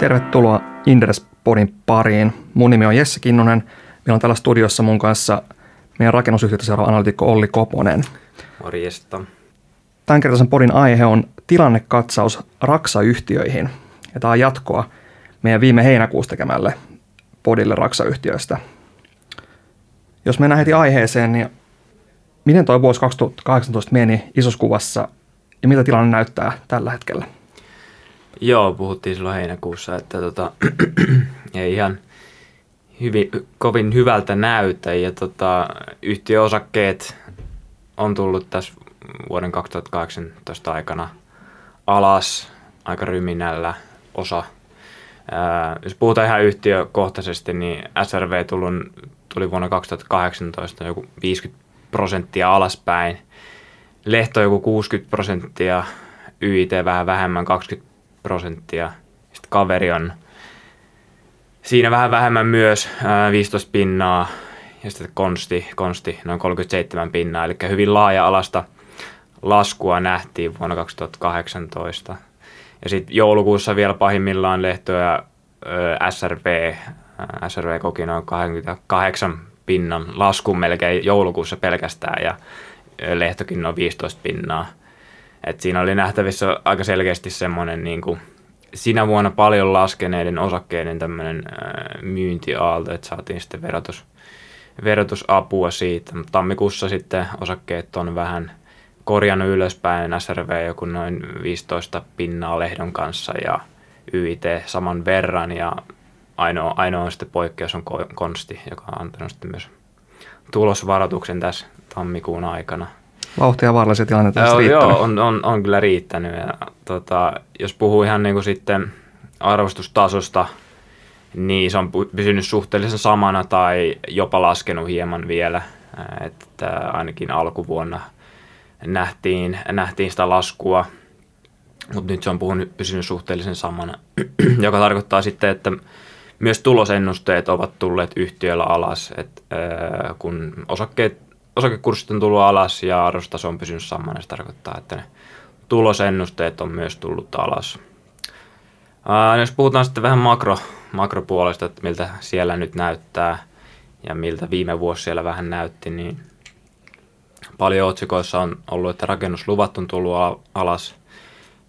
Tervetuloa Indres-podin pariin. Mun nimi on Jesse Kinnunen. Meillä on täällä studiossa mun kanssa meidän rakennusyhtiötä seuraava analytikko Olli Koponen. Morjesta. Tämänkertaisen podin aihe on tilannekatsaus Raksa-yhtiöihin. Ja tämä on jatkoa meidän viime heinäkuussa tekemälle podille Raksa-yhtiöistä. Jos mennään heti aiheeseen, niin miten tuo vuosi 2018 meni isossa kuvassa ja mitä tilanne näyttää tällä hetkellä? Joo, puhuttiin silloin heinäkuussa, että tota, ei ihan hyvin, kovin hyvältä näytä. Ja tota, yhtiöosakkeet on tullut tässä vuoden 2018 aikana alas aika ryminällä osa. Ää, jos puhutaan ihan yhtiökohtaisesti, niin SRV tuli, tuli vuonna 2018 joku 50 prosenttia alaspäin. Lehto joku 60 prosenttia, YIT vähän vähemmän 20 prosenttia. Sitten kaveri on siinä vähän vähemmän myös, 15 pinnaa. Ja sitten konsti, konsti noin 37 pinnaa, eli hyvin laaja-alasta laskua nähtiin vuonna 2018. Ja sitten joulukuussa vielä pahimmillaan lehtoja SRV, SRV koki noin 28 pinnan laskun melkein joulukuussa pelkästään ja lehtokin noin 15 pinnaa. Et siinä oli nähtävissä aika selkeästi semmoinen niin kuin sinä vuonna paljon laskeneiden osakkeiden tämmöinen myyntiaalto, että saatiin sitten verotus, verotusapua siitä. Tammikuussa sitten osakkeet on vähän korjannut ylöspäin, SRV joku noin 15 pinnaa lehdon kanssa ja YIT saman verran ja ainoa, ainoa sitten poikkeus on konsti, joka on antanut sitten myös tulosvaroituksen tässä tammikuun aikana – vauhtia vaarallisia tilanteita joo, joo, on, on, on, kyllä riittänyt. Ja, tota, jos puhuu ihan niin kuin sitten arvostustasosta, niin se on pysynyt suhteellisen samana tai jopa laskenut hieman vielä. Että ainakin alkuvuonna nähtiin, nähtiin sitä laskua, mutta nyt se on puhunut, pysynyt suhteellisen samana, joka tarkoittaa sitten, että myös tulosennusteet ovat tulleet yhtiöllä alas, että kun osakkeet osakekurssit on tullut alas ja arvostaso on pysynyt samana. Se tarkoittaa, että ne tulosennusteet on myös tullut alas. Ää, jos puhutaan sitten vähän makro, makropuolesta, että miltä siellä nyt näyttää ja miltä viime vuosi siellä vähän näytti, niin paljon otsikoissa on ollut, että rakennusluvat on tullut alas.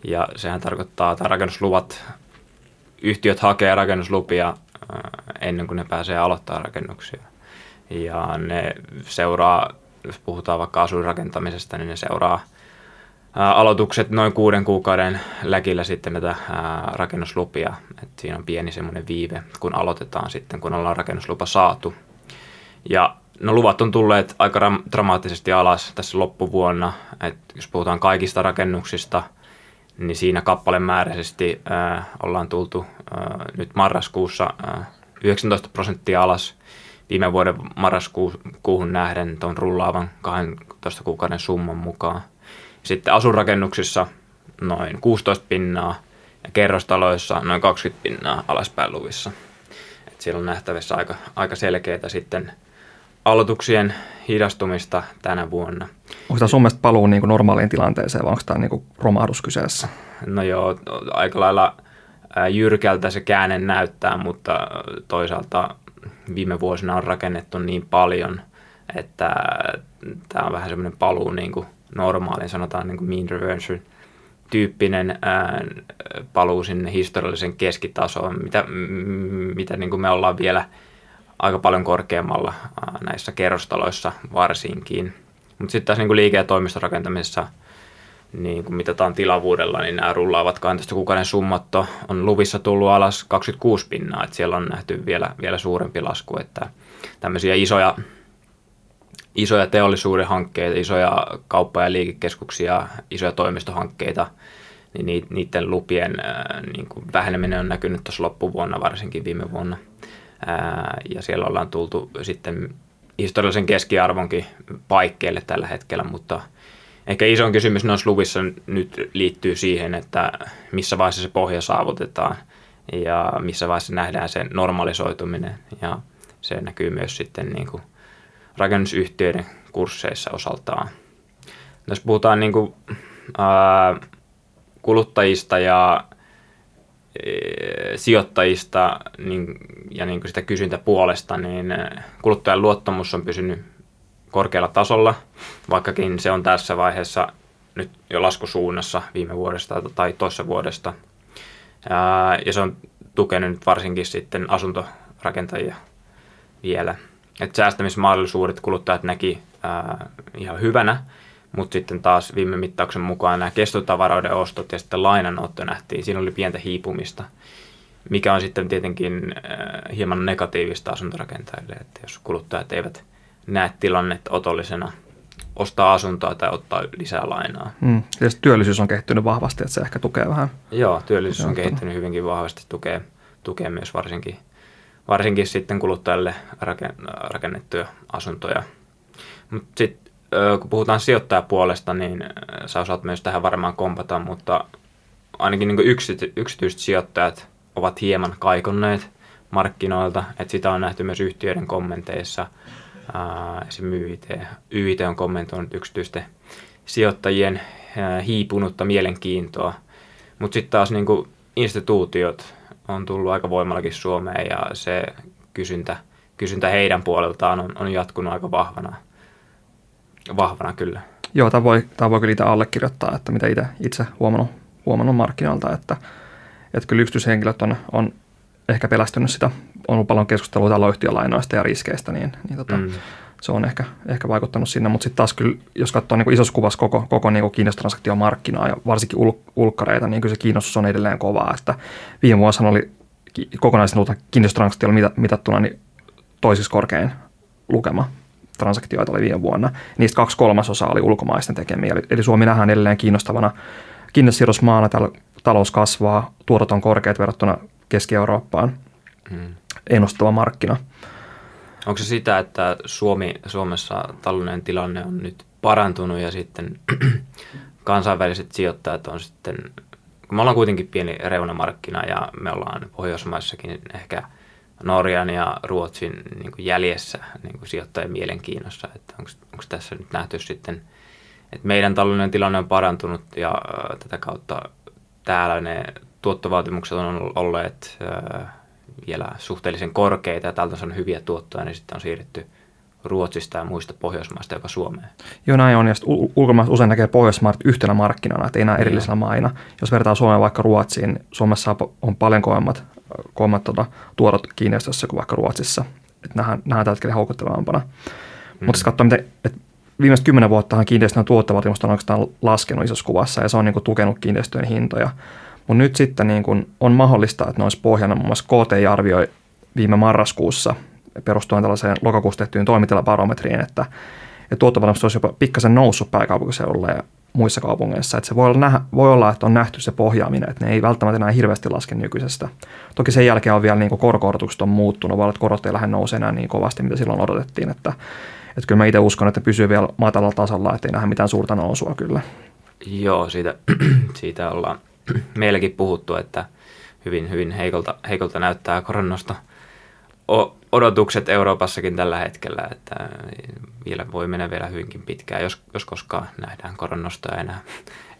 Ja sehän tarkoittaa, että rakennusluvat, yhtiöt hakee rakennuslupia ennen kuin ne pääsee aloittaa rakennuksia. Ja ne seuraa jos puhutaan vaikka asuinrakentamisesta, niin ne seuraa aloitukset noin kuuden kuukauden läkillä sitten näitä rakennuslupia. Et siinä on pieni semmoinen viive, kun aloitetaan sitten, kun ollaan rakennuslupa saatu. Ja no luvat on tulleet aika dramaattisesti alas tässä loppuvuonna. Et jos puhutaan kaikista rakennuksista, niin siinä kappalemääräisesti ollaan tultu nyt marraskuussa äh, 19 prosenttia alas – viime vuoden marraskuuhun nähden tuon rullaavan 12 kuukauden summan mukaan. Sitten asunrakennuksissa noin 16 pinnaa ja kerrostaloissa noin 20 pinnaa alaspäin luvissa. Et siellä on nähtävissä aika, aika selkeää sitten aloituksien hidastumista tänä vuonna. Onko tämä sun mielestä paluu niin kuin normaaliin tilanteeseen vai onko tämä niin kuin romahdus kyseessä? No joo, aika lailla jyrkältä se käänne näyttää, mutta toisaalta viime vuosina on rakennettu niin paljon, että tämä on vähän semmoinen paluu niin kuin normaaliin, sanotaan niin kuin mean reversion tyyppinen paluu sinne historiallisen keskitasoon, mitä, mitä niin kuin me ollaan vielä aika paljon korkeammalla näissä kerrostaloissa varsinkin. Mutta sitten taas niin kuin liike- ja toimistorakentamisessa, niin kun mitataan tilavuudella, niin nämä rullaavat 12 kuukauden summat on luvissa tullut alas 26 pinnaa, että siellä on nähty vielä, vielä suurempi lasku, että tämmöisiä isoja, isoja teollisuuden hankkeita, isoja kauppa- ja liikekeskuksia, isoja toimistohankkeita, niin niiden lupien niin kuin väheneminen on näkynyt tuossa loppuvuonna, varsinkin viime vuonna. Ja siellä ollaan tultu sitten historiallisen keskiarvonkin paikkeille tällä hetkellä, mutta – Ehkä iso kysymys noissa luvissa nyt liittyy siihen, että missä vaiheessa se pohja saavutetaan ja missä vaiheessa nähdään se normalisoituminen ja se näkyy myös sitten niin kuin rakennusyhtiöiden kursseissa osaltaan. Jos puhutaan niin kuin, ää, kuluttajista ja sijoittajista niin, ja niin kuin sitä kysyntäpuolesta, niin kuluttajan luottamus on pysynyt korkealla tasolla, vaikkakin se on tässä vaiheessa nyt jo laskusuunnassa viime vuodesta tai toisessa vuodesta. Ja se on tukenut varsinkin sitten asuntorakentajia vielä. Et säästämismahdollisuudet kuluttajat näki ää, ihan hyvänä, mutta sitten taas viime mittauksen mukaan nämä kestotavaroiden ostot ja sitten lainanotto nähtiin, siinä oli pientä hiipumista, mikä on sitten tietenkin ää, hieman negatiivista asuntorakentajille, että jos kuluttajat eivät näe tilannetta otollisena ostaa asuntoa tai ottaa lisää lainaa. Mm. Ja työllisyys on kehittynyt vahvasti, että se ehkä tukee vähän. Joo, työllisyys on kehittynyt hyvinkin vahvasti, tukee, tukee myös varsinkin, varsinkin sitten kuluttajille rakennettuja asuntoja. Mutta sitten kun puhutaan sijoittajapuolesta, niin sä osaat myös tähän varmaan kompata, mutta ainakin niin yksity, yksityiset sijoittajat ovat hieman kaikonneet markkinoilta, että sitä on nähty myös yhtiöiden kommenteissa – Esim. YIT, YIT on kommentoinut yksityisten sijoittajien hiipunutta mielenkiintoa. Mutta sitten taas niin instituutiot on tullut aika voimallakin Suomeen ja se kysyntä, kysyntä heidän puoleltaan on, on jatkunut aika vahvana, vahvana kyllä. Joo, tämä voi, tämä voi kyllä itse allekirjoittaa, että mitä itse, itse huomannut, huomannut markkinoilta, että, että kyllä yksityishenkilöt on, on ehkä pelästynyt sitä, on ollut paljon keskustelua taloyhtiölainoista ja riskeistä, niin, niin tota, mm. se on ehkä, ehkä vaikuttanut sinne. Mutta sitten taas kyllä, jos katsoo niin isossa kuvassa koko, koko niin kiinnostransaktion ja varsinkin ul, ulkkareita, niin kyllä se kiinnostus on edelleen kovaa. Että viime vuosina oli kokonaisen kiinnostotransaktiolla mitattuna niin toisiksi korkein lukema transaktioita oli viime vuonna. Niistä kaksi kolmasosaa oli ulkomaisten tekemiä. Eli, eli Suomi nähdään edelleen kiinnostavana kiinnostusidosmaana. Täällä talous kasvaa, tuotot on korkeat verrattuna Keski-Eurooppaan hmm. Ennustava markkina. Onko se sitä, että Suomi, Suomessa taloudellinen tilanne on nyt parantunut ja sitten kansainväliset sijoittajat on sitten, kun me ollaan kuitenkin pieni reunamarkkina ja me ollaan Pohjoismaissakin ehkä Norjan ja Ruotsin niin kuin jäljessä niin kuin sijoittajien mielenkiinnossa, että onko tässä nyt nähty sitten, että meidän taloudellinen tilanne on parantunut ja äh, tätä kautta täällä ne tuottovaatimukset on olleet vielä suhteellisen korkeita ja täältä on hyviä tuottoja, niin sitten on siirretty Ruotsista ja muista Pohjoismaista jopa Suomeen. Joo, näin on. Ja ulkomaalaiset usein näkee Pohjoismaat yhtenä markkinana, että ei enää erillisenä maina. Jos vertaa Suomea vaikka Ruotsiin, Suomessa on paljon kovemmat, kovemmat tuota, tuodot kiinteistössä kuin vaikka Ruotsissa. Että nähdään, nähdään tällä hetkellä houkuttelevampana. Mm. Mutta jos katsoo, miten, että viimeiset kymmenen vuotta kiinteistön tuottovaatimusta on oikeastaan laskenut isossa kuvassa ja se on niin kuin, tukenut kiinteistöjen hintoja. Mutta nyt sitten niin kun on mahdollista, että ne olisi pohjana muun muassa KTI arvioi viime marraskuussa perustuen tällaiseen lokakuussa tehtyyn toimitilabarometriin, että, että tuottovalmistus olisi jopa pikkasen noussut pääkaupunkiseudulla ja muissa kaupungeissa. Että se voi olla, nähdä, voi olla, että on nähty se pohjaaminen, että ne ei välttämättä enää hirveästi laske nykyisestä. Toki sen jälkeen on vielä niin korkorotukset on muuttunut, voi olla, että korot ei lähde nouse enää niin kovasti, mitä silloin odotettiin. Että, että kyllä mä itse uskon, että pysyy vielä matalalla tasolla, että ei nähdä mitään suurta nousua kyllä. Joo, siitä, siitä ollaan meilläkin puhuttu, että hyvin, hyvin heikolta, heikolta näyttää koronnosta odotukset Euroopassakin tällä hetkellä, että vielä voi mennä vielä hyvinkin pitkään, jos, jos koskaan nähdään koronnosta enää,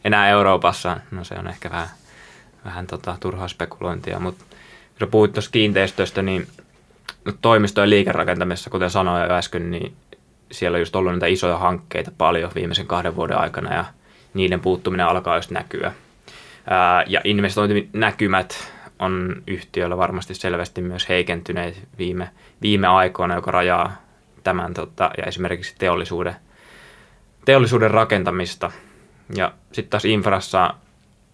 enää Euroopassa. No se on ehkä vähän, vähän tota, turhaa spekulointia, mutta jos puhuit tuossa kiinteistöstä, niin toimisto- ja liikerakentamisessa, kuten sanoin jo äsken, niin siellä on just ollut niitä isoja hankkeita paljon viimeisen kahden vuoden aikana ja niiden puuttuminen alkaa just näkyä ja investointinäkymät on yhtiöllä varmasti selvästi myös heikentyneet viime, viime aikoina, joka rajaa tämän tota, ja esimerkiksi teollisuuden, teollisuuden rakentamista. Ja sitten taas infrassa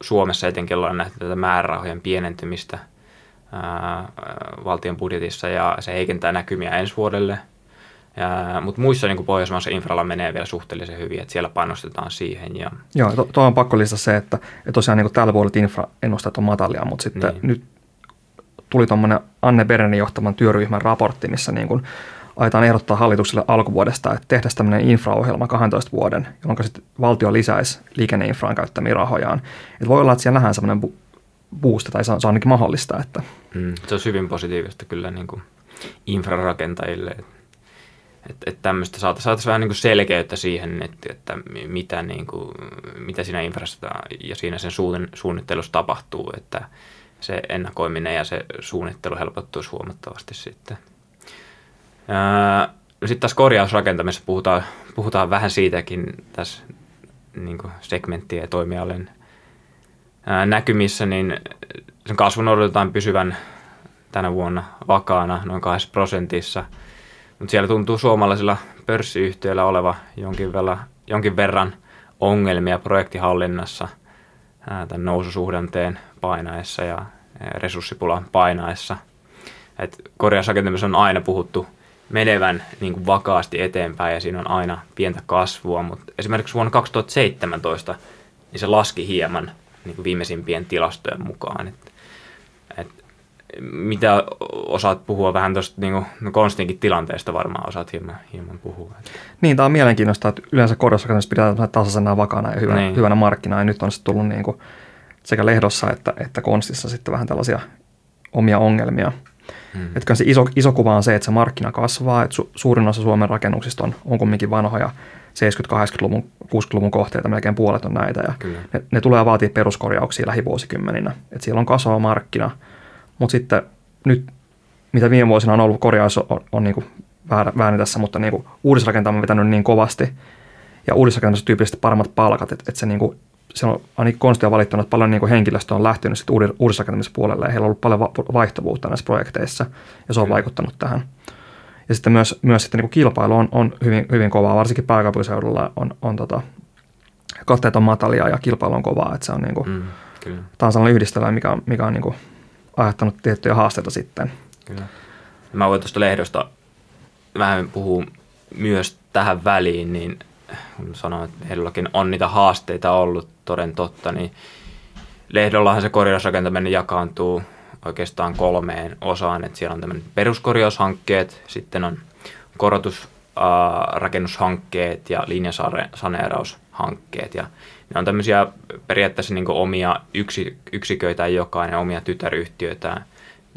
Suomessa etenkin ollaan nähty tätä määrärahojen pienentymistä ää, valtion budjetissa ja se heikentää näkymiä ensi vuodelle – mutta muissa niin Pohjoismaissa infralla menee vielä suhteellisen hyvin, että siellä panostetaan siihen. Ja... Joo, tuo to on pakko lisätä se, että, että tosiaan niin tällä puolella infraennusteet on matalia, mutta sitten niin. nyt tuli tuommoinen Anne Berenin johtaman työryhmän raportti, missä niin kuin aiotaan ehdottaa hallitukselle alkuvuodesta, että tehdään tämmöinen infraohjelma 12 vuoden, jolloin sitten valtio lisäisi liikenneinfraan käyttämiä rahojaan. Et voi olla, että siellä nähdään semmoinen boost, tai se on, se on ainakin mahdollista. Että... Mm, se on hyvin positiivista kyllä niin kuin infrarakentajille. Että et tämmöistä saataisiin saatais vähän niin kuin selkeyttä siihen, että, että mitä, niin kuin, mitä siinä infrassa ja siinä sen suunnittelussa tapahtuu, että se ennakoiminen ja se suunnittelu helpottuisi huomattavasti sitten. No sitten taas korjausrakentamisessa puhutaan, puhutaan vähän siitäkin tässä niin segmenttien ja toimialojen näkymissä, niin sen kasvun odotetaan pysyvän tänä vuonna vakaana noin 2 prosentissa. Mutta siellä tuntuu suomalaisilla pörssiyhtiöillä oleva jonkin, verran, jonkin verran ongelmia projektihallinnassa tämän noususuhdanteen painaessa ja resurssipulan painaessa. Et korjausrakentamisessa on aina puhuttu menevän niin kuin vakaasti eteenpäin ja siinä on aina pientä kasvua, mutta esimerkiksi vuonna 2017 niin se laski hieman niin kuin viimeisimpien tilastojen mukaan. Et, mitä osaat puhua vähän tuosta niin no Konstinkin tilanteesta varmaan osaat hieman, hieman puhua. Niin, tämä on mielenkiintoista, että yleensä korjausrakennus pidetään tasaisena vakana ja hyvänä, niin. hyvänä markkina, ja nyt on sitten tullut niin kuin sekä lehdossa että, että Konstissa sitten vähän tällaisia omia ongelmia. Mm. Että se iso, iso kuva on se, että se markkina kasvaa, että su, suurin osa Suomen rakennuksista on, on kumminkin vanhoja 70-80-luvun, 60-luvun kohteita, melkein puolet on näitä, ja ne, ne tulee vaatia peruskorjauksia lähivuosikymmeninä. Että siellä on kasvava markkina, mutta sitten nyt, mitä viime vuosina on ollut, korjaus on, on, on niin väärin tässä, mutta niin uudisrakentaminen on vetänyt niin kovasti, ja uudisrakentamisessa tyypillisesti paremmat palkat, että, että se niin kuin se on ainakin Konsti on valittanut, että paljon niin kuin henkilöstö on lähtenyt sitten uudisrakentamisessa puolelle ja heillä on ollut paljon vaihtuvuutta näissä projekteissa ja se on vaikuttanut tähän. Ja sitten myös, myös sitten niin kuin kilpailu on, on hyvin, hyvin kovaa, varsinkin pääkaupunkiseudulla on, on tota, katteet on matalia ja kilpailu on kovaa, että se on niin kuin, mm, kyllä. tämä on sellainen yhdistelmä, mikä on, mikä on niin kuin aiheuttanut tiettyjä haasteita sitten. Kyllä. Mä voin tuosta lehdosta vähän puhua myös tähän väliin, niin kun sanoin, että Lehdollakin on niitä haasteita ollut toden totta, niin Lehdollahan se korjausrakentaminen jakaantuu oikeastaan kolmeen osaan, että siellä on tämmöinen peruskorjaushankkeet, sitten on korotusrakennushankkeet ja linjasaneeraushankkeet ja ne on tämmöisiä periaatteessa niin omia yksi, yksiköitä jokainen, omia tytäryhtiöitä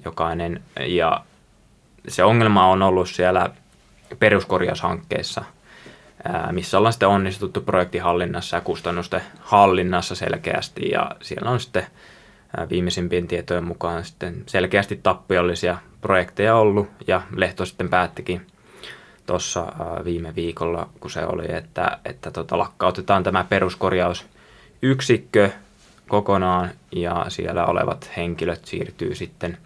jokainen. Ja se ongelma on ollut siellä peruskorjaushankkeessa – missä ollaan sitten onnistuttu projektihallinnassa ja kustannusten hallinnassa selkeästi. Ja siellä on sitten viimeisimpien tietojen mukaan sitten selkeästi tappiollisia projekteja ollut. Ja Lehto sitten päättikin tuossa viime viikolla, kun se oli, että, että tota, lakkautetaan tämä peruskorjausyksikkö kokonaan ja siellä olevat henkilöt siirtyy sitten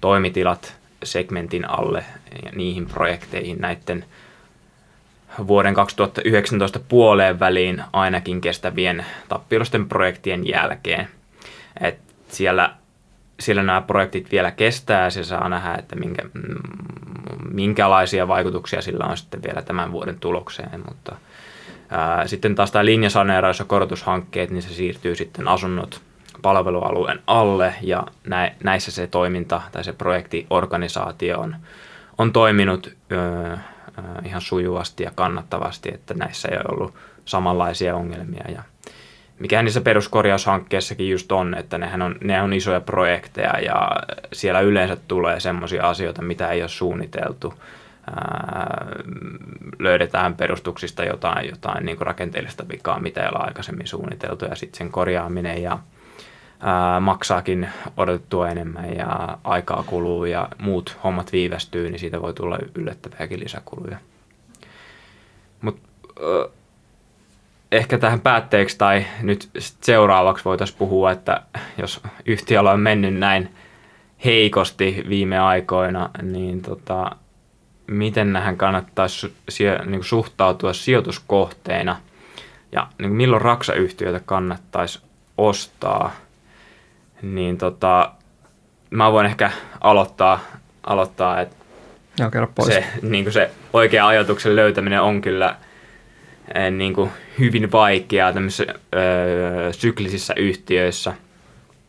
toimitilat segmentin alle ja niihin projekteihin näiden vuoden 2019 puoleen väliin ainakin kestävien tappiollisten projektien jälkeen. Et siellä, siellä nämä projektit vielä kestää ja se saa nähdä, että minkä, minkälaisia vaikutuksia sillä on sitten vielä tämän vuoden tulokseen, mutta ää, sitten taas tämä linjasaneeraus ja korotushankkeet, niin se siirtyy sitten asunnot palvelualueen alle ja nä, näissä se toiminta tai se projektiorganisaatio on, on toiminut öö, ihan sujuvasti ja kannattavasti, että näissä ei ole ollut samanlaisia ongelmia. Ja mikä niissä peruskorjaushankkeissakin just on, että nehän on, ne on isoja projekteja ja siellä yleensä tulee semmoisia asioita, mitä ei ole suunniteltu. Ää, löydetään perustuksista jotain, jotain niin rakenteellista vikaa, mitä ei ole aikaisemmin suunniteltu ja sitten sen korjaaminen ja ää, maksaakin odotettua enemmän ja aikaa kuluu ja muut hommat viivästyy, niin siitä voi tulla yllättäviäkin lisäkuluja. Mutta ehkä tähän päätteeksi tai nyt seuraavaksi voitaisiin puhua, että jos yhtiöllä on mennyt näin heikosti viime aikoina, niin tota, miten nähän kannattaisi niin suhtautua sijoituskohteina ja niin milloin raksayhtiöitä kannattaisi ostaa – niin tota, mä voin ehkä aloittaa, aloittaa että Joo, kerro pois. Se, niin kuin se oikea ajatuksen löytäminen on kyllä niin kuin hyvin vaikeaa tämmöisissä öö, syklisissä yhtiöissä.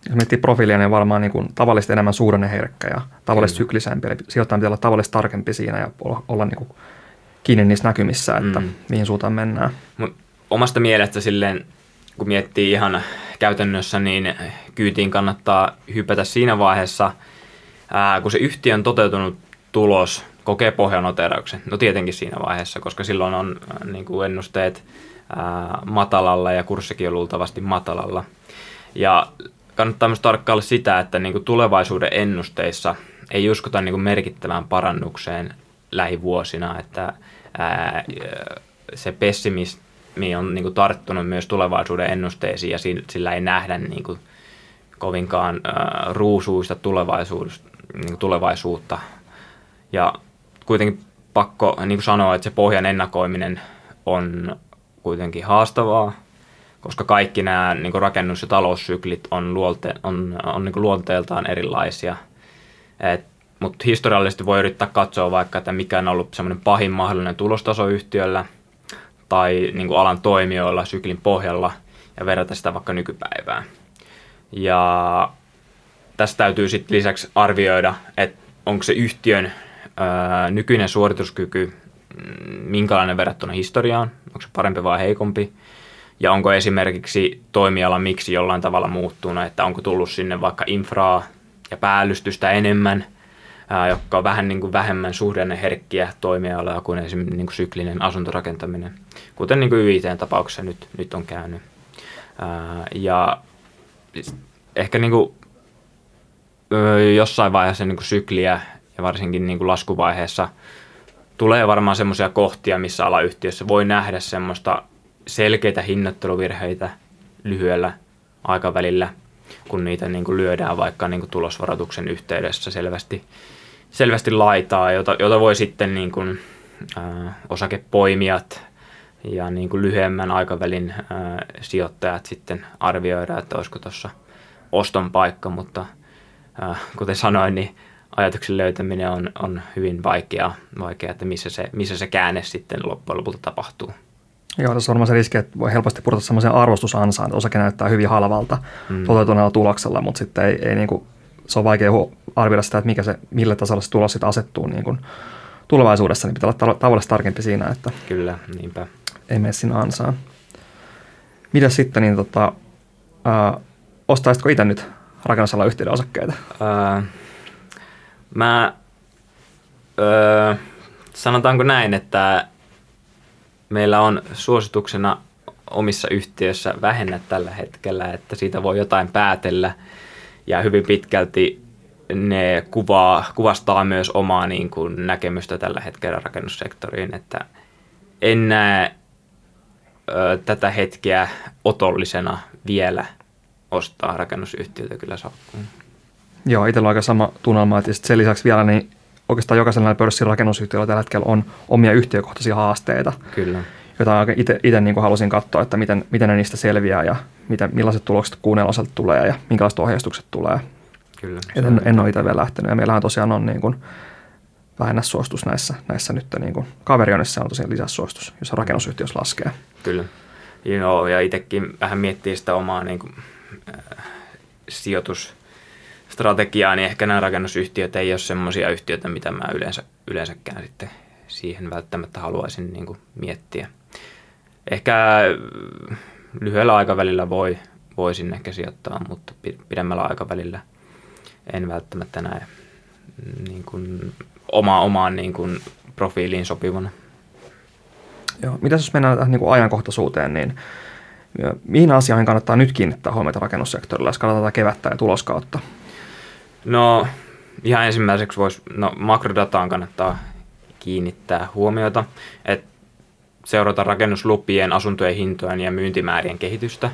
Jos miettii profiilia, niin varmaan niin kuin tavallisesti enemmän suhdanneherkkä ja tavallisesti Kyllä. syklisempi. Eli sijoittajan pitää olla tavallisesti tarkempi siinä ja olla, olla niin kuin kiinni niissä näkymissä, että mm. mihin suuntaan mennään. Mut omasta mielestä silleen, kun miettii ihan käytännössä, niin kyytiin kannattaa hypätä siinä vaiheessa, ää, kun se yhtiön toteutunut tulos kokee pohjanoterauksen. No tietenkin siinä vaiheessa, koska silloin on ää, niin kuin ennusteet ää, matalalla ja kurssikin on luultavasti matalalla. Ja kannattaa myös tarkkailla sitä, että niin kuin tulevaisuuden ennusteissa ei uskota niin kuin merkittävään parannukseen lähivuosina, että ää, se pessimismi on niin kuin tarttunut myös tulevaisuuden ennusteisiin ja sillä ei nähdä niin kuin kovinkaan ää, ruusuista tulevaisuus, niin kuin tulevaisuutta. Ja kuitenkin pakko niin kuin sanoa, että se pohjan ennakoiminen on kuitenkin haastavaa, koska kaikki nämä niin kuin rakennus- ja taloussyklit on, luolte, on, on niin kuin luonteeltaan erilaisia. Mutta historiallisesti voi yrittää katsoa vaikka, että mikä on ollut semmoinen pahin mahdollinen tulostaso yhtiöllä tai niin kuin alan toimijoilla syklin pohjalla ja verrata sitä vaikka nykypäivään. Ja tästä täytyy sitten lisäksi arvioida, että onko se yhtiön nykyinen suorituskyky mm, minkälainen verrattuna historiaan, onko se parempi vai heikompi, ja onko esimerkiksi toimiala miksi jollain tavalla muuttunut, että onko tullut sinne vaikka infraa ja päällystystä enemmän, ää, jotka on vähän niin kuin vähemmän suhdanneherkkiä toimialoja kuin esimerkiksi niin kuin syklinen asuntorakentaminen, kuten niin kuin YITn tapauksessa nyt, nyt on käynyt. Ja ehkä niin kuin, jossain vaiheessa niin kuin sykliä ja varsinkin niin kuin laskuvaiheessa tulee varmaan semmoisia kohtia, missä alayhtiössä voi nähdä semmoista selkeitä hinnoitteluvirheitä lyhyellä aikavälillä, kun niitä niin kuin lyödään vaikka niin kuin tulosvaroituksen yhteydessä selvästi, selvästi laitaa, jota, jota voi sitten niin kuin, äh, osakepoimijat ja niin kuin lyhyemmän aikavälin äh, sijoittajat sitten arvioida, että olisiko tuossa oston paikka, mutta äh, kuten sanoin, niin ajatuksen löytäminen on, on hyvin vaikeaa, vaikea, että missä se, missä se käänne sitten loppujen lopulta tapahtuu. Joo, tässä on varmaan se riski, että voi helposti pudota sellaisen arvostusansaan, että osake näyttää hyvin halvalta mm. toteutuneella tuloksella, mutta sitten ei, ei niin kuin, se on vaikea arvioida sitä, että mikä se, millä tasolla se tulos sitten asettuu niin kuin tulevaisuudessa, niin pitää olla tavallisesti tarkempi siinä, että Kyllä, niinpä. ei mene sinne ansaan. Mitä sitten, niin tota, äh, ostaisitko itse nyt rakennusalan yhtiöiden osakkeita? Äh, mä, äh, sanotaanko näin, että meillä on suosituksena omissa yhtiöissä vähennä tällä hetkellä, että siitä voi jotain päätellä. Ja hyvin pitkälti ne kuvaa, kuvastaa myös omaa niin kuin, näkemystä tällä hetkellä rakennussektoriin, että en näe ö, tätä hetkeä otollisena vielä ostaa rakennusyhtiötä kyllä sakkuun. Joo, itsellä on aika sama tunnelma, että sen lisäksi vielä niin oikeastaan jokaisella pörssin rakennusyhtiöllä tällä hetkellä on omia yhtiökohtaisia haasteita. Kyllä. Joita itse niin halusin katsoa, että miten, miten ne niistä selviää ja miten, millaiset tulokset kuunnella osalta tulee ja minkälaiset ohjeistukset tulee. Kyllä. En, en ole itse vielä lähtenyt ja meillähän tosiaan on niin kuin vähennässuostus näissä, näissä nyt niin kuin kaverionissa on tosiaan lisäsuostus, jos rakennusyhtiössä laskee. Kyllä. Joo, ja itsekin vähän miettii sitä omaa niin kuin, äh, sijoitus strategiaa, niin ehkä nämä rakennusyhtiöt ei ole semmoisia yhtiöitä, mitä mä yleensä, yleensäkään sitten siihen välttämättä haluaisin niin kuin miettiä. Ehkä lyhyellä aikavälillä voi, voisin ehkä sijoittaa, mutta pidemmällä aikavälillä en välttämättä näe niin kuin oma, omaan niin kuin profiiliin sopivana. Joo. Mitä jos mennään tähän niin kuin ajankohtaisuuteen, niin mihin asioihin kannattaa nyt kiinnittää huomiota rakennussektorilla, jos katsotaan kevättä ja tuloskautta? No ihan ensimmäiseksi voisi, no makrodataan kannattaa kiinnittää huomiota, että seurata rakennuslupien, asuntojen hintojen ja myyntimäärien kehitystä.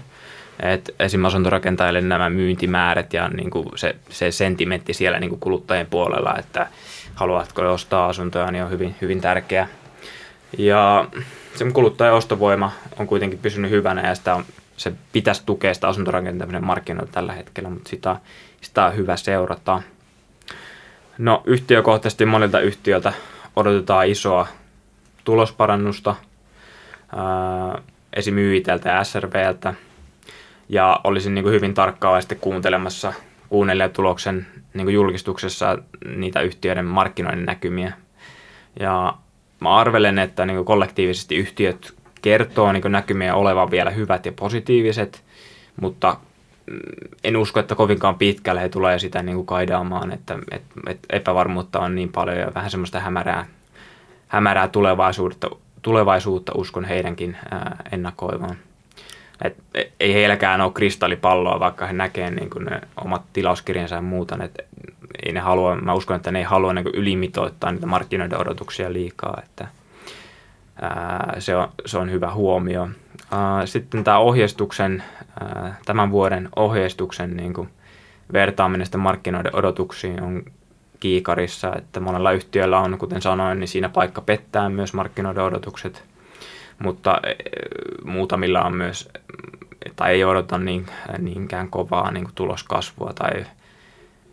Et esim. asuntorakentajille nämä myyntimäärät ja niin kuin se, se sentimentti siellä niin kuin kuluttajien puolella, että haluatko ostaa asuntoja, niin on hyvin, hyvin tärkeä. Ja se kuluttajan ostovoima on kuitenkin pysynyt hyvänä ja sitä on, se pitäisi tukea sitä asuntorakentamisen markkinoilla tällä hetkellä, mutta sitä, sitä on hyvä seurata. No yhtiökohtaisesti monilta yhtiöiltä odotetaan isoa tulosparannusta esim. YITltä ja SRVltä. Ja olisin niin kuin hyvin tarkkaavaisesti kuuntelemassa kuunnelijatuloksen niin kuin julkistuksessa niitä yhtiöiden markkinoiden näkymiä. Ja mä arvelen, että niin kuin kollektiivisesti yhtiöt kertoo niin näkymiä olevan vielä hyvät ja positiiviset, mutta en usko, että kovinkaan pitkälle he tulee sitä niin kuin kaidaamaan, että, että, että epävarmuutta on niin paljon ja vähän semmoista hämärää, hämärää tulevaisuutta, tulevaisuutta uskon heidänkin ää, ennakoimaan. Et ei heilläkään ole kristallipalloa, vaikka he näkee niin kuin ne omat tilauskirjansa ja muuta. Et ei ne halua, mä uskon, että ne ei halua niin ylimitoittaa niitä markkinoiden odotuksia liikaa. Että, ää, se, on, se on hyvä huomio. Ää, sitten tämä ohjeistuksen, ää, tämän vuoden ohjeistuksen niin kuin vertaaminen sitten markkinoiden odotuksiin on kiikarissa, että monella yhtiöllä on, kuten sanoin, niin siinä paikka pettää myös markkinoiden odotukset, mutta e, muutamilla on myös, tai ei odota niin, niinkään kovaa niin kuin tuloskasvua, tai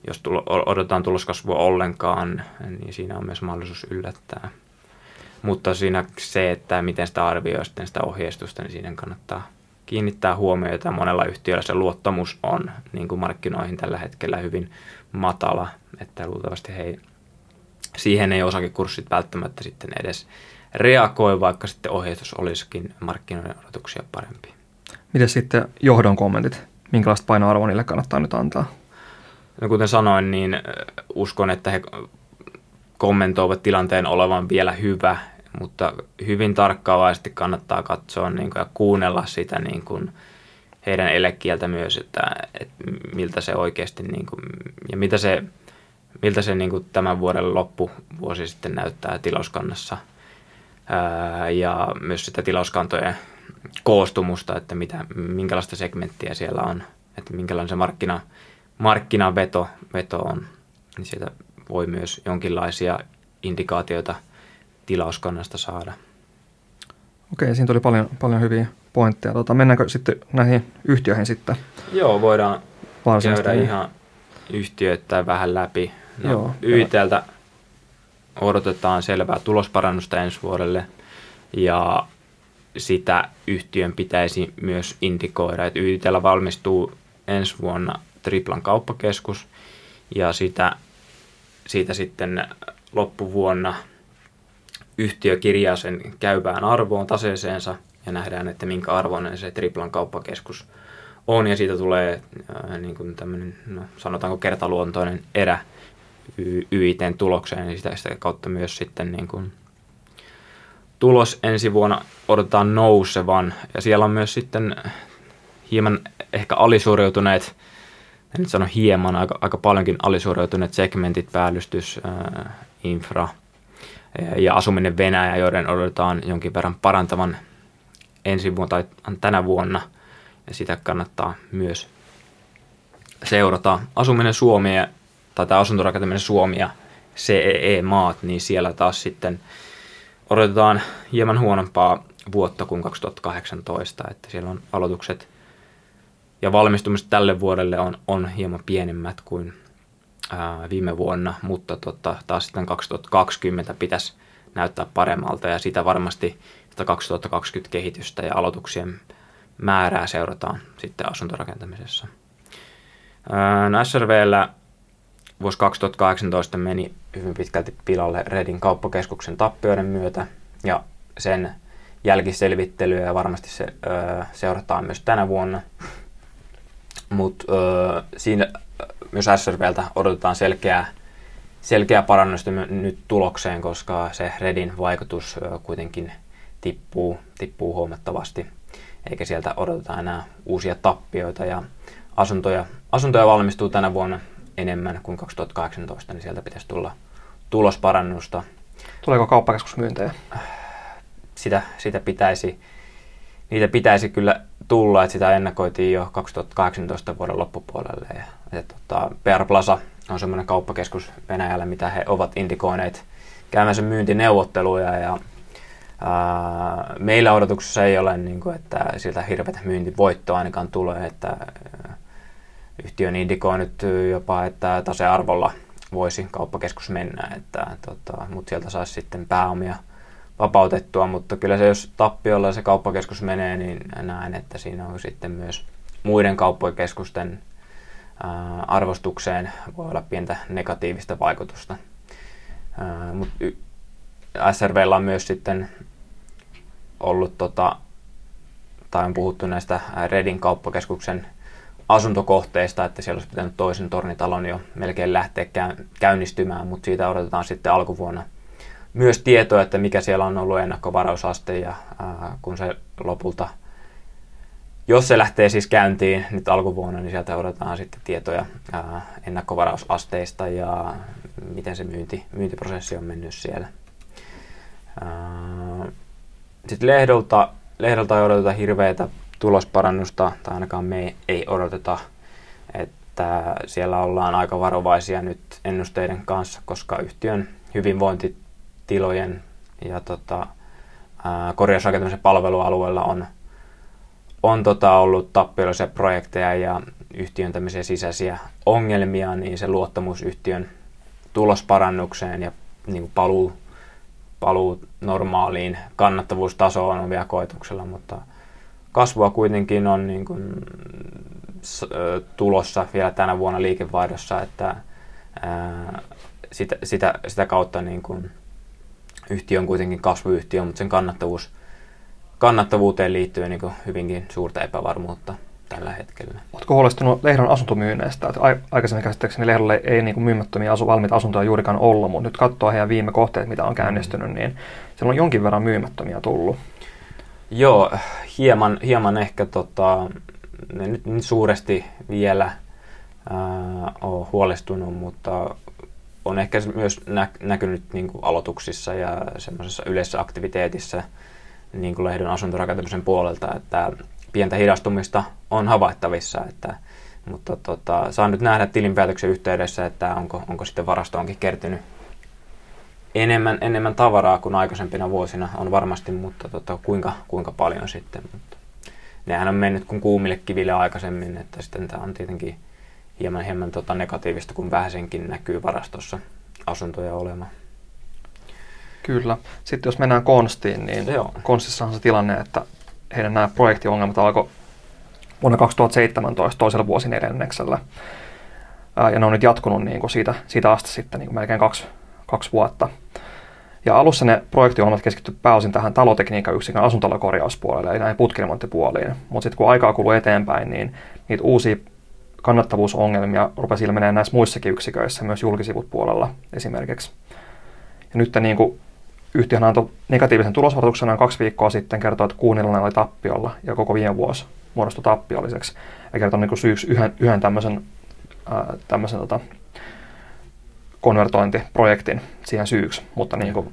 jos tulo, odotetaan tuloskasvua ollenkaan, niin siinä on myös mahdollisuus yllättää. Mutta siinä se, että miten sitä arvioi sitten sitä ohjeistusta, niin siinä kannattaa kiinnittää huomiota. Monella yhtiöllä se luottamus on niin kuin markkinoihin tällä hetkellä hyvin matala, että luultavasti he siihen ei osakekurssit välttämättä sitten edes reagoi, vaikka sitten ohjeistus olisikin markkinoiden odotuksia parempi. Miten sitten johdon kommentit? Minkälaista painoarvoa niille kannattaa nyt antaa? No kuten sanoin, niin uskon, että he kommentoivat tilanteen olevan vielä hyvä, mutta hyvin tarkkaavaisesti kannattaa katsoa niin kuin, ja kuunnella sitä niin kuin, heidän elekieltä myös, että, että miltä se oikeasti niin kuin, ja mitä se, miltä se niin kuin tämän vuoden loppuvuosi sitten näyttää tilauskannassa. Ää, ja myös sitä tilauskantojen koostumusta, että mitä, minkälaista segmenttiä siellä on, että minkälainen se markkina, markkinaveto veto on, niin sieltä voi myös jonkinlaisia indikaatioita tilauskannasta saada. Okei, siinä tuli paljon, paljon hyviä pointteja. Tota, mennäänkö sitten näihin yhtiöihin sitten? Joo, voidaan käydä ihan yhtiöitä vähän läpi. No, Joo, YITltä odotetaan selvää tulosparannusta ensi vuodelle ja sitä yhtiön pitäisi myös indikoida, että YITllä valmistuu ensi vuonna Triplan kauppakeskus ja sitä, siitä sitten loppuvuonna yhtiö kirjaa sen käyvään arvoon taseeseensa ja nähdään, että minkä arvoinen se Triplan kauppakeskus on ja siitä tulee äh, niin kuin tämmöinen, no, sanotaanko kertaluontoinen erä YITn tulokseen, niin sitä, sitä kautta myös sitten niin kuin tulos ensi vuonna odotetaan nousevan. Ja siellä on myös sitten hieman ehkä alisuoriutuneet, en nyt sano hieman, aika, aika paljonkin alisuoriutuneet segmentit, päällystys, ää, äh, infra ja asuminen Venäjä, joiden odotetaan jonkin verran parantavan ensi vuonna tai tänä vuonna. Ja sitä kannattaa myös seurata. Asuminen Suomi tai tämä asuntorakentaminen Suomi ja CEE-maat, niin siellä taas sitten odotetaan hieman huonompaa vuotta kuin 2018, että siellä on aloitukset ja valmistumiset tälle vuodelle on, on hieman pienemmät kuin viime vuonna, mutta tota, taas sitten 2020 pitäisi näyttää paremmalta ja sitä varmasti sitä 2020 kehitystä ja aloituksien määrää seurataan sitten asuntorakentamisessa. Ää, SRVllä vuosi 2018 meni hyvin pitkälti pilalle Redin kauppakeskuksen tappioiden myötä ja sen jälkiselvittelyä ja varmasti se ö, seurataan myös tänä vuonna. Mutta siinä myös SRVltä odotetaan selkeää, selkeää parannusta nyt tulokseen, koska se Redin vaikutus kuitenkin tippuu, tippuu huomattavasti, eikä sieltä odoteta enää uusia tappioita ja asuntoja, asuntoja valmistuu tänä vuonna enemmän kuin 2018, niin sieltä pitäisi tulla tulosparannusta. Tuleeko kauppakeskusmyyntejä? Sitä, sitä pitäisi, niitä pitäisi kyllä tulla, että sitä ennakoitiin jo 2018 vuoden loppupuolelle. Ja, ja tota, PR Plaza on semmoinen kauppakeskus Venäjällä, mitä he ovat indikoineet käymänsä myyntineuvotteluja ja ää, meillä odotuksessa ei ole, niin kuin, että siltä hirveätä myyntivoittoa ainakaan tulee, että yhtiö indikoi nyt jopa, että tasearvolla voisi kauppakeskus mennä, että, tota, mutta sieltä saisi sitten pääomia vapautettua, mutta kyllä se jos tappiolla se kauppakeskus menee, niin näen, että siinä on sitten myös muiden kauppakeskusten arvostukseen voi olla pientä negatiivista vaikutusta. Mutta SRVllä on myös sitten ollut, tota, tai on puhuttu näistä Redin kauppakeskuksen asuntokohteista, että siellä olisi pitänyt toisen tornitalon jo melkein lähteä käynnistymään, mutta siitä odotetaan sitten alkuvuonna myös tietoa, että mikä siellä on ollut ennakkovarausaste ja ää, kun se lopulta jos se lähtee siis käyntiin nyt alkuvuonna, niin sieltä odotetaan sitten tietoja ää, ennakkovarausasteista ja miten se myynti, myyntiprosessi on mennyt siellä. Sitten lehdolta, lehdolta ei odoteta hirveätä tulosparannusta, tai ainakaan me ei odoteta, että siellä ollaan aika varovaisia nyt ennusteiden kanssa, koska yhtiön hyvinvointitilojen ja tota, korjausrakentamisen palvelualueella on, on tota ollut tappiollisia projekteja ja yhtiön sisäisiä ongelmia, niin se luottamus yhtiön tulosparannukseen ja niin kuin paluu, paluu normaaliin kannattavuustasoon on vielä koetuksella, mutta kasvua kuitenkin on niin kuin, tulossa vielä tänä vuonna liikevaihdossa, että sitä, sitä, sitä kautta niin kuin, yhtiö on kuitenkin kasvuyhtiö, mutta sen kannattavuus, kannattavuuteen liittyy niin hyvinkin suurta epävarmuutta tällä hetkellä. Oletko huolestunut lehdon asuntomyynneistä? Aikaisemmin käsittääkseni lehdolle ei niin kuin myymättömiä asu, valmiita asuntoja juurikaan ollut, mutta nyt katsoo heidän viime kohteet, mitä on käynnistynyt, niin siellä on jonkin verran myymättömiä tullut. Joo, hieman, hieman ehkä tota, ne nyt niin suuresti vielä ää, ole huolestunut, mutta on ehkä myös nä- näkynyt niin kuin aloituksissa ja semmoisessa yleisessä aktiviteetissa niin kuin lehdon asuntorakentamisen puolelta, että pientä hidastumista on havaittavissa, että, mutta tota, saan nyt nähdä tilinpäätöksen yhteydessä, että onko, onko sitten varastoonkin kertynyt enemmän, enemmän tavaraa kuin aikaisempina vuosina on varmasti, mutta tota, kuinka, kuinka paljon sitten. Mutta nehän on mennyt kuin kuumille kiville aikaisemmin, että sitten tämä on tietenkin hieman, hieman tota negatiivista, kun vähäsenkin näkyy varastossa asuntoja olemaan. Kyllä. Sitten jos mennään Konstiin, niin Joo. Konstissa on se tilanne, että heidän nämä projektiongelmat alkoi vuonna 2017 toisella vuosineljänneksellä. Ja ne on nyt jatkunut niin kuin siitä, siitä asti sitten niin kuin melkein kaksi, kaksi vuotta. Ja alussa ne projektiongelmat keskittyivät pääosin tähän talotekniikan yksikön asuntolokorjauspuolelle, eli näihin putkiremonttipuoliin. Mutta sitten kun aikaa kuluu eteenpäin, niin niitä uusia kannattavuusongelmia rupesi ilmenee näissä muissakin yksiköissä, myös julkisivut puolella esimerkiksi. Ja nyt niin kuin yhtiöhän antoi negatiivisen tulosvaroituksen noin kaksi viikkoa sitten, kertoi, että kuunnella oli tappiolla ja koko viime vuosi muodostui tappiolliseksi. Ja kertoi niin syyksi yhden, yhden tämmöisen, ää, tämmöisen tota, konvertointiprojektin siihen syyksi, mutta niin kuin,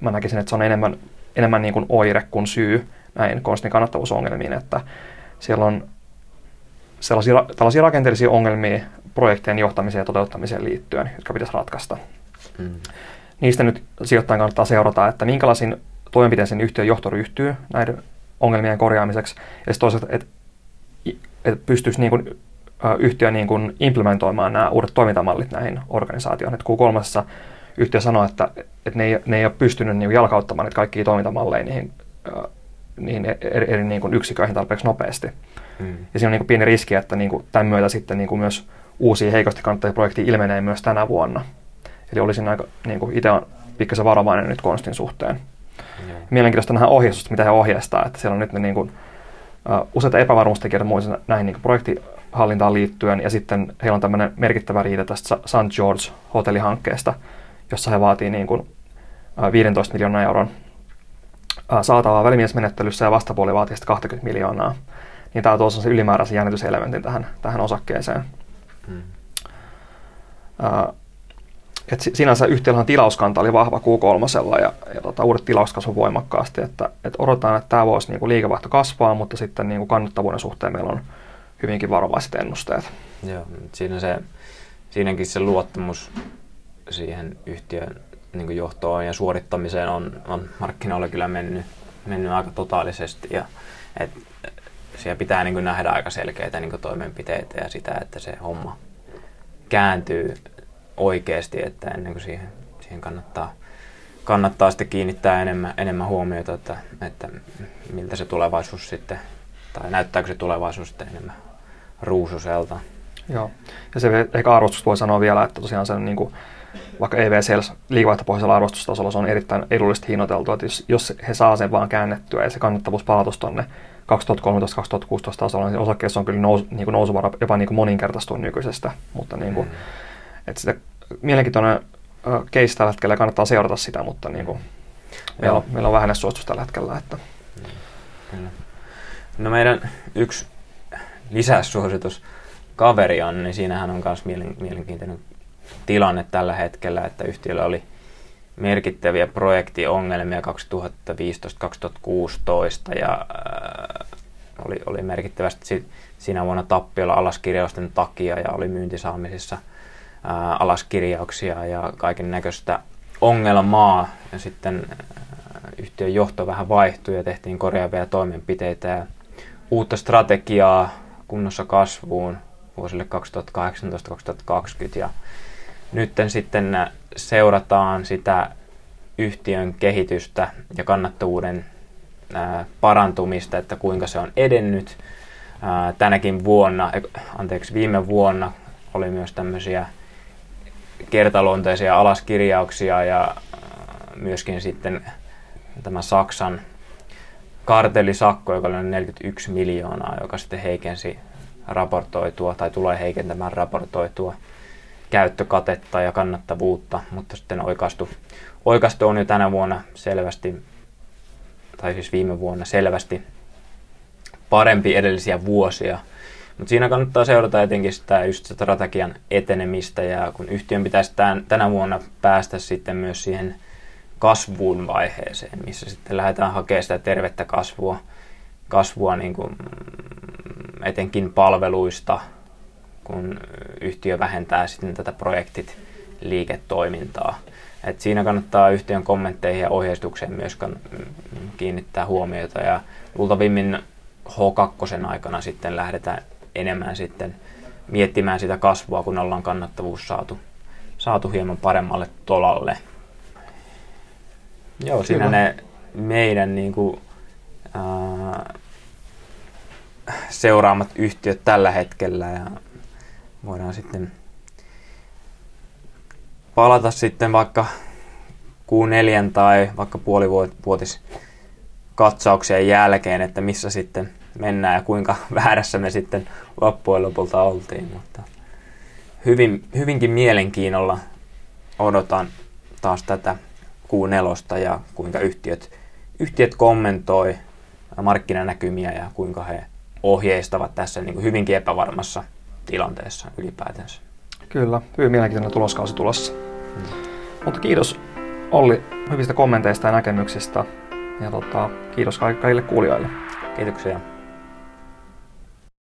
mä näkisin, että se on enemmän, enemmän niin kuin oire kuin syy näin konstin kannattavuusongelmiin, että siellä on sellaisia, tällaisia rakenteellisia ongelmia projektien johtamiseen ja toteuttamiseen liittyen, jotka pitäisi ratkaista. Mm. Niistä nyt sijoittajan kannattaa seurata, että minkälaisiin toimenpiteisiin yhtiön johto ryhtyy näiden ongelmien korjaamiseksi, ja sitten toisaalta, että, että pystyisi niin kuin, yhtiö niin kuin implementoimaan nämä uudet toimintamallit näihin organisaatioihin. Että Q3 yhtiö sanoo, että, että ne, ei, ne ei ole pystynyt niin jalkauttamaan niitä kaikkia toimintamalleja niihin, niihin eri, eri niin kuin yksiköihin tarpeeksi nopeasti. Mm. Ja siinä on niin pieni riski, että niin kuin tämän myötä sitten niin kuin myös uusia heikosti kannattavia projekteja ilmenee myös tänä vuonna. Eli olisin aika, niin kuin itse on pikkasen varovainen nyt konstin suhteen. Mm. Mielenkiintoista nähdä ohjeistusta, mitä he ohjeistaa, että siellä on nyt ne niin kuin, uh, useita epävarmuustekijöitä muissa näihin niin kuin projektihallintaan liittyen, ja sitten heillä on tämmöinen merkittävä riita tästä St. George hotellihankkeesta, jossa he vaatii niin kuin, uh, 15 miljoonaa euron uh, saatavaa välimiesmenettelyssä ja vastapuoli vaatii sitä 20 miljoonaa niin tämä tuo se ylimääräisen jännityselementin tähän, tähän osakkeeseen. Hmm. Uh, et sinänsä yhtiöllähän tilauskanta oli vahva Q3 ja, ja tota, uudet tilaukset kasvoi voimakkaasti, että et odotetaan, että tämä voisi niinku liikevaihto kasvaa, mutta sitten niinku kannattavuuden suhteen meillä on hyvinkin varovaiset ennusteet. Joo, siinä se, siinäkin se luottamus siihen yhtiön niin johtoon ja suorittamiseen on, on markkinoilla kyllä mennyt, mennyt aika totaalisesti. Ja, et, siellä pitää niin kuin nähdä aika selkeitä niin kuin toimenpiteitä ja sitä, että se homma kääntyy oikeasti, että ennen kuin siihen, siihen kannattaa, kannattaa sitten kiinnittää enemmän, enemmän huomiota, että, että miltä se tulevaisuus sitten, tai näyttääkö se tulevaisuus sitten enemmän ruususelta. Joo, ja se ehkä arvostus voi sanoa vielä, että tosiaan sen niin kuin, vaikka EV Sales liikevaihtopohjaisella arvostustasolla se on erittäin edullisesti hinnoiteltu, että jos, jos he saa sen vaan käännettyä ja se kannattavuus palautus tuonne 2013-2016 tasolla, niin osakkeessa on kyllä nous, niin kuin nousuvara jopa niin kuin moninkertaistunut nykyisestä, mutta niin kuin, mm. että sitä mielenkiintoinen case tällä hetkellä kannattaa seurata sitä, mutta niin kuin, meillä, on, meillä on suostus tällä hetkellä. Että. Kyllä. No meidän yksi lisäsuositus kaveri on, niin siinähän on myös mielenkiintoinen tilanne tällä hetkellä, että yhtiöllä oli merkittäviä projektiongelmia 2015-2016 ja äh, oli, oli merkittävästi siinä vuonna tappiolla alaskirjausten takia ja oli myyntisaamisissa ää, alaskirjauksia ja kaiken näköistä ongelmaa. Ja sitten ää, yhtiön johto vähän vaihtui ja tehtiin korjaavia toimenpiteitä ja uutta strategiaa kunnossa kasvuun vuosille 2018-2020 ja nyt sitten seurataan sitä yhtiön kehitystä ja kannattavuuden parantumista, että kuinka se on edennyt. Tänäkin vuonna, anteeksi viime vuonna oli myös tämmöisiä kertaluonteisia alaskirjauksia ja myöskin sitten tämä Saksan kartellisakko, joka oli 41 miljoonaa, joka sitten heikensi raportoitua tai tulee heikentämään raportoitua käyttökatetta ja kannattavuutta, mutta sitten oikaistu, oikaistu on jo tänä vuonna selvästi tai siis viime vuonna selvästi parempi edellisiä vuosia. Mutta siinä kannattaa seurata etenkin sitä just strategian etenemistä ja kun yhtiön pitäisi tämän, tänä vuonna päästä sitten myös siihen kasvuun vaiheeseen, missä sitten lähdetään hakemaan sitä tervettä kasvua, kasvua niin kuin etenkin palveluista, kun yhtiö vähentää sitten tätä projektit liiketoimintaa. Et siinä kannattaa yhtiön kommentteihin ja ohjeistukseen myös kiinnittää huomiota ja luultavimmin H2 aikana sitten lähdetään enemmän sitten miettimään sitä kasvua, kun ollaan kannattavuus saatu, saatu hieman paremmalle tolalle. Joo, Kyllä. siinä ne meidän niin kuin, ää, seuraamat yhtiöt tällä hetkellä ja voidaan sitten palata sitten vaikka Q4 tai vaikka puolivuotis katsauksien jälkeen, että missä sitten mennään ja kuinka väärässä me sitten loppujen lopulta oltiin. Mutta hyvin, hyvinkin mielenkiinnolla odotan taas tätä Q4 ja kuinka yhtiöt, yhtiöt kommentoi markkinanäkymiä ja kuinka he ohjeistavat tässä niin kuin hyvinkin epävarmassa tilanteessa ylipäätänsä. Kyllä, hyvin mielenkiintoinen tuloskausi tulossa. Hmm. Mutta kiitos Olli hyvistä kommenteista ja näkemyksistä. Ja tota, kiitos kaikille kuulijoille. Kiitoksia.